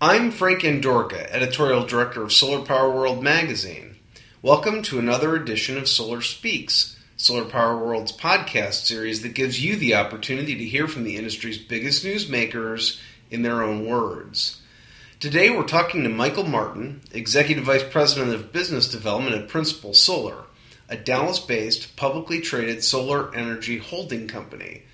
I'm Frank Andorka, editorial director of Solar Power World magazine. Welcome to another edition of Solar Speaks, Solar Power World's podcast series that gives you the opportunity to hear from the industry's biggest newsmakers in their own words. Today we're talking to Michael Martin, Executive Vice President of Business Development at Principal Solar, a Dallas based publicly traded solar energy holding company.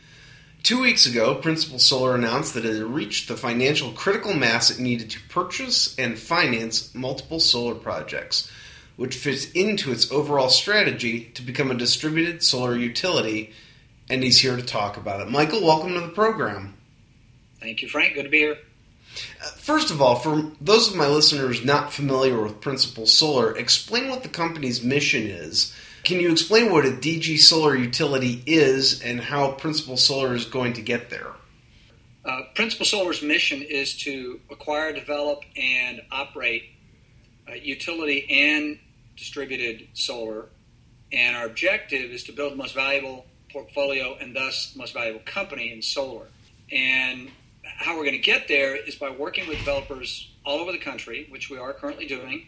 Two weeks ago, Principal Solar announced that it had reached the financial critical mass it needed to purchase and finance multiple solar projects, which fits into its overall strategy to become a distributed solar utility. And he's here to talk about it. Michael, welcome to the program. Thank you, Frank. Good to be here. Uh, first of all, for those of my listeners not familiar with Principal Solar, explain what the company's mission is can you explain what a DG solar utility is and how Principal Solar is going to get there? Uh, Principal Solar's mission is to acquire, develop, and operate uh, utility and distributed solar. And our objective is to build the most valuable portfolio and thus the most valuable company in solar. And how we're going to get there is by working with developers all over the country, which we are currently doing,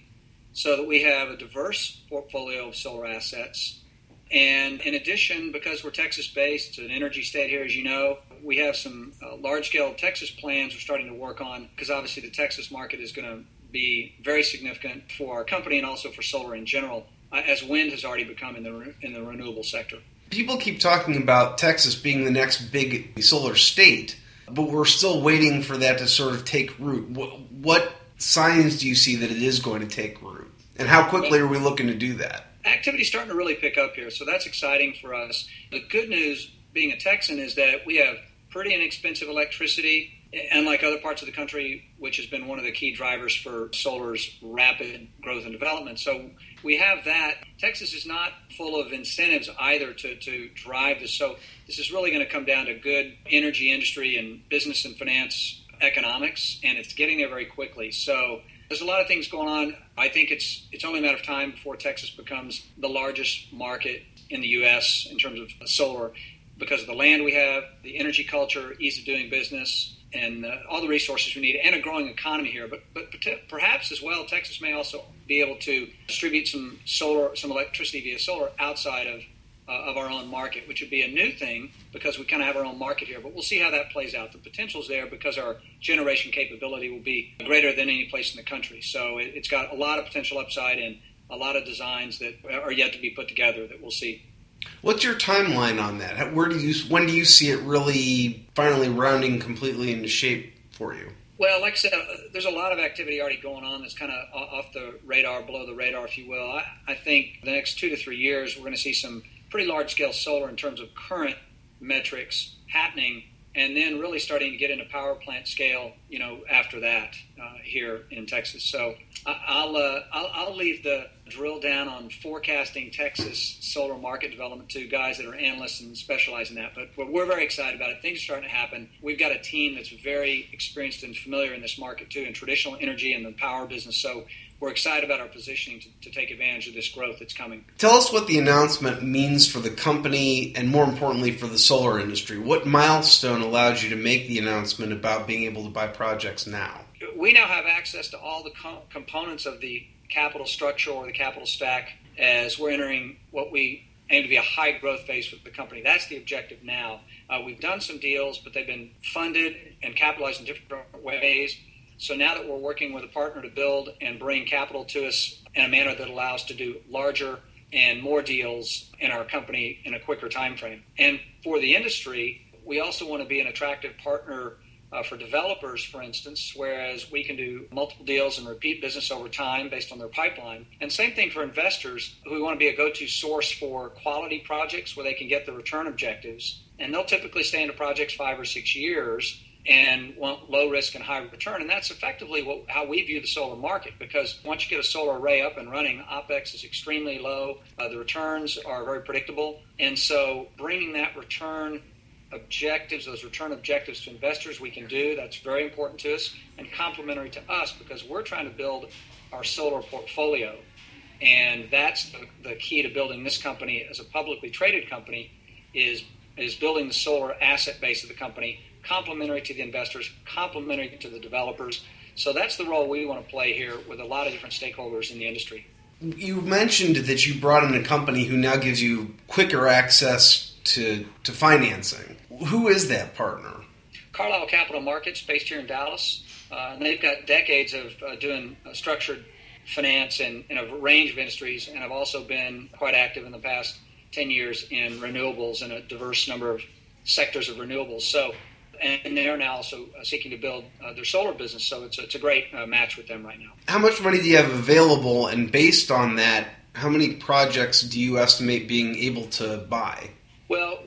so that we have a diverse portfolio of solar assets. And in addition, because we're Texas based, it's an energy state here, as you know, we have some uh, large scale Texas plans we're starting to work on because obviously the Texas market is going to be very significant for our company and also for solar in general, uh, as wind has already become in the, in the renewable sector. People keep talking about Texas being the next big solar state, but we're still waiting for that to sort of take root. What, what signs do you see that it is going to take root? And how quickly are we looking to do that? Activity's starting to really pick up here, so that's exciting for us. The good news, being a Texan, is that we have pretty inexpensive electricity, unlike other parts of the country, which has been one of the key drivers for solar's rapid growth and development. So we have that. Texas is not full of incentives either to, to drive this. So this is really going to come down to good energy industry and business and finance economics, and it's getting there very quickly. So there's a lot of things going on. I think it's it's only a matter of time before Texas becomes the largest market in the U.S. in terms of solar, because of the land we have, the energy culture, ease of doing business, and uh, all the resources we need, and a growing economy here. But but perhaps as well, Texas may also be able to distribute some solar, some electricity via solar outside of uh, of our own market, which would be a new thing because we kind of have our own market here. But we'll see how that plays out. The potential's there because our generation capability will be greater than any place in the country. So it, it's got a lot of potential upside and a lot of designs that are yet to be put together that we'll see. What's your timeline on that? Where do you when do you see it really finally rounding completely into shape for you? Well, like I said, uh, there's a lot of activity already going on that's kind of off the radar, below the radar, if you will. I, I think the next two to three years, we're going to see some pretty large scale solar in terms of current metrics happening and then really starting to get into power plant scale, you know, after that uh, here in Texas. So I'll, uh, I'll, I'll leave the drill down on forecasting Texas solar market development to guys that are analysts and specialize in that. But, but we're very excited about it. Things are starting to happen. We've got a team that's very experienced and familiar in this market too, in traditional energy and the power business. So we're excited about our positioning to, to, take advantage of this growth that's coming. Tell us what the announcement means for the company and more importantly for the solar industry. What milestone allows you to make the announcement about being able to buy projects now? We now have access to all the com- components of the capital structure or the capital stack as we're entering what we aim to be a high growth phase for the company. That's the objective now. Uh, we've done some deals, but they've been funded and capitalized in different ways. So now that we're working with a partner to build and bring capital to us in a manner that allows to do larger and more deals in our company in a quicker time frame. And for the industry, we also want to be an attractive partner uh, for developers, for instance, whereas we can do multiple deals and repeat business over time based on their pipeline. And same thing for investors who want to be a go to source for quality projects where they can get the return objectives. And they'll typically stay into projects five or six years and want low risk and high return. And that's effectively what, how we view the solar market because once you get a solar array up and running, OPEX is extremely low. Uh, the returns are very predictable. And so bringing that return objectives, those return objectives to investors, we can do. That's very important to us and complementary to us because we're trying to build our solar portfolio. And that's the, the key to building this company as a publicly traded company is, is building the solar asset base of the company complementary to the investors, complementary to the developers, So that's the role we want to play here with a lot of different stakeholders in the industry. You mentioned that you brought in a company who now gives you quicker access to, to financing. Who is that partner? Carlyle Capital Markets, based here in Dallas. Uh, and they've got decades of uh, doing uh, structured finance in, in a range of industries, and have also been quite active in the past 10 years in renewables and a diverse number of sectors of renewables. So, and they're now also uh, seeking to build uh, their solar business. So it's, it's a great uh, match with them right now. How much money do you have available? And based on that, how many projects do you estimate being able to buy?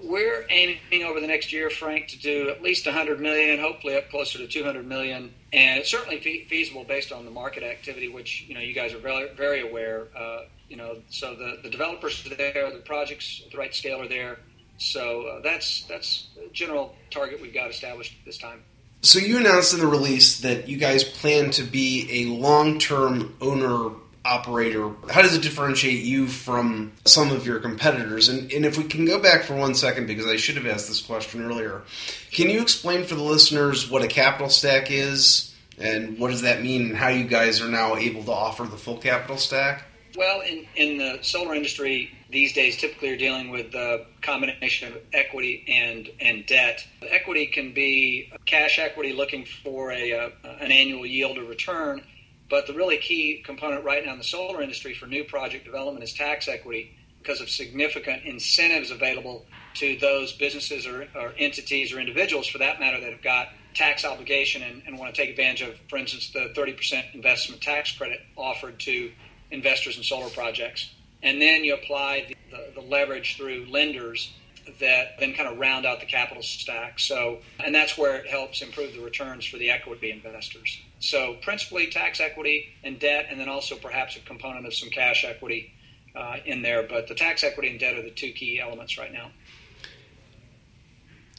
We're aiming over the next year, Frank, to do at least 100 million, hopefully up closer to 200 million, and it's certainly fe- feasible based on the market activity, which you know you guys are very, very aware. Uh, you know, so the, the developers are there, the projects at the right scale are there. So uh, that's that's the general target we've got established this time. So you announced in the release that you guys plan to be a long-term owner operator. How does it differentiate you from some of your competitors? And, and if we can go back for one second, because I should have asked this question earlier, can you explain for the listeners what a capital stack is and what does that mean and how you guys are now able to offer the full capital stack? Well, in, in the solar industry these days, typically you're dealing with a combination of equity and, and debt. Equity can be cash equity looking for a, a an annual yield or return, but the really key component right now in the solar industry for new project development is tax equity because of significant incentives available to those businesses or, or entities or individuals, for that matter, that have got tax obligation and, and want to take advantage of, for instance, the 30% investment tax credit offered to investors in solar projects. And then you apply the, the, the leverage through lenders that then kind of round out the capital stack. So, and that's where it helps improve the returns for the equity investors. So, principally tax equity and debt, and then also perhaps a component of some cash equity uh, in there. But the tax equity and debt are the two key elements right now.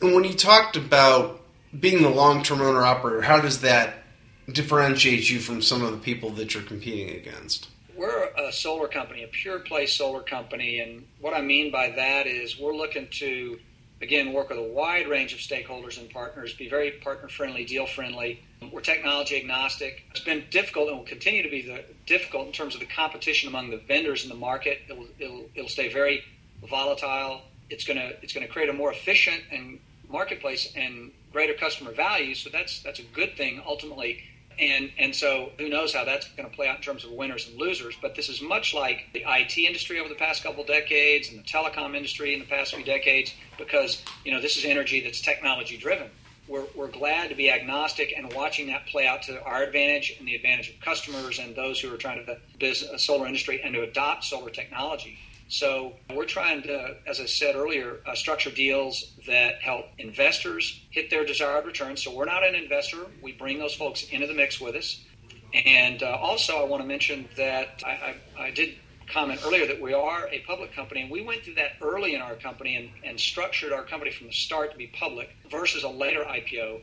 And when you talked about being the long-term owner operator, how does that differentiate you from some of the people that you're competing against? we're a solar company, a pure play solar company, and what I mean by that is we're looking to again work with a wide range of stakeholders and partners, be very partner friendly, deal friendly. We're technology agnostic. It's been difficult and will continue to be the, difficult in terms of the competition among the vendors in the market. It'll, it'll, it'll stay very volatile. It's going to it's going to create a more efficient and marketplace and greater customer value. So that's that's a good thing ultimately and and so who knows how that's going to play out in terms of winners and losers. But this is much like the IT industry over the past couple decades and the telecom industry in the past few decades, because you know this is energy that's technology driven. We're, we're glad to be agnostic and watching that play out to our advantage and the advantage of customers and those who are trying to build a solar industry and to adopt solar technology. So we're trying to, as I said earlier, uh, structure deals that help investors hit their desired return. So we're not an investor. We bring those folks into the mix with us. And uh, also, I want to mention that I, I, I, did comment earlier that we are a public company, and we went through that early in our company and, and structured our company from the start to be public versus a later IPO.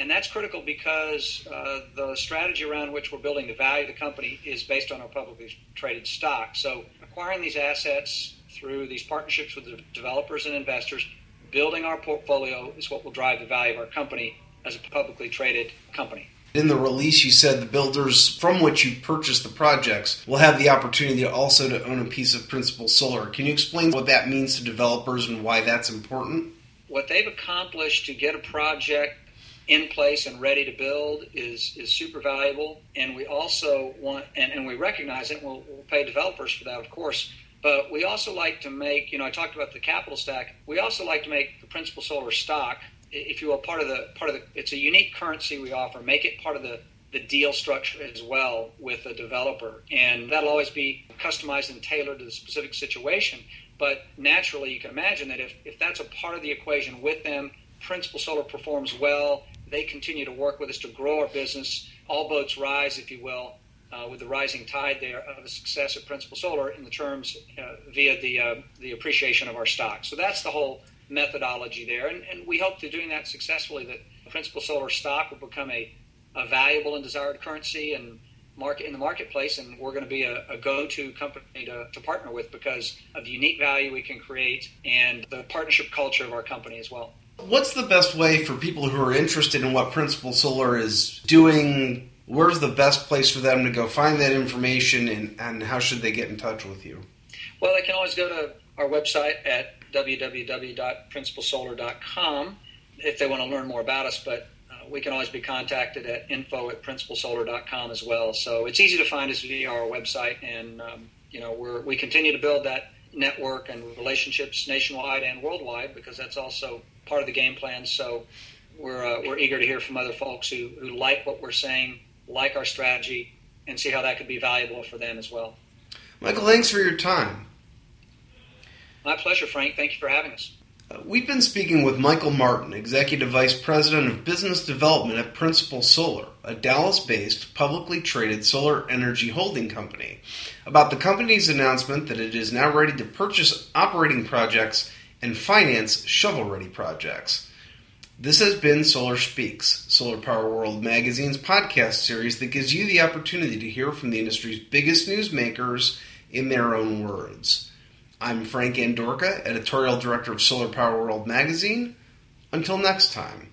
And that's critical because uh, the strategy around which we're building the value of the company is based on our publicly traded stock. So acquiring these assets through these partnerships with the developers and investors, building our portfolio is what will drive the value of our company as a publicly traded company. In the release, you said the builders from which you purchase the projects will have the opportunity also to own a piece of Principal Solar. Can you explain what that means to developers and why that's important? What they've accomplished to get a project in place and ready to build is is super valuable. And we also want, and, and we recognize it. We'll, we'll pay developers for that, of course. But we also like to make, you know, I talked about the capital stack. We also like to make the principal solar stock, if you will, part of the part of the. It's a unique currency we offer. Make it part of the the deal structure as well with the developer, and that'll always be customized and tailored to the specific situation. But naturally, you can imagine that if, if that's a part of the equation with them, Principal Solar performs well, they continue to work with us to grow our business. All boats rise, if you will, uh, with the rising tide there of the success of Principal Solar in the terms uh, via the uh, the appreciation of our stock. So that's the whole methodology there, and, and we hope to doing that successfully. That Principal Solar stock will become a, a valuable and desired currency and market in the marketplace, and we're going to be a, a go-to company to, to partner with because of the unique value we can create and the partnership culture of our company as well. What's the best way for people who are interested in what Principal Solar is doing, where's the best place for them to go find that information and, and how should they get in touch with you? Well, they can always go to our website at www.principalsolar.com if they want to learn more about us, but uh, we can always be contacted at info at principalsolar.com as well. So it's easy to find us via our website, and um, you know we're, we continue to build that network and relationships nationwide and worldwide because that's also part of the game plan. So we're, uh, we're eager to hear from other folks who, who like what we're saying, like our strategy, and see how that could be valuable for them as well. Michael, thanks for your time. My pleasure, Frank. Thank you for having us. We've been speaking with Michael Martin, Executive Vice President of Business Development at Principal Solar, a Dallas based, publicly traded solar energy holding company, about the company's announcement that it is now ready to purchase operating projects and finance shovel ready projects. This has been Solar Speaks, Solar Power World magazine's podcast series that gives you the opportunity to hear from the industry's biggest newsmakers in their own words. I'm Frank Andorka, editorial director of Solar Power World magazine. Until next time.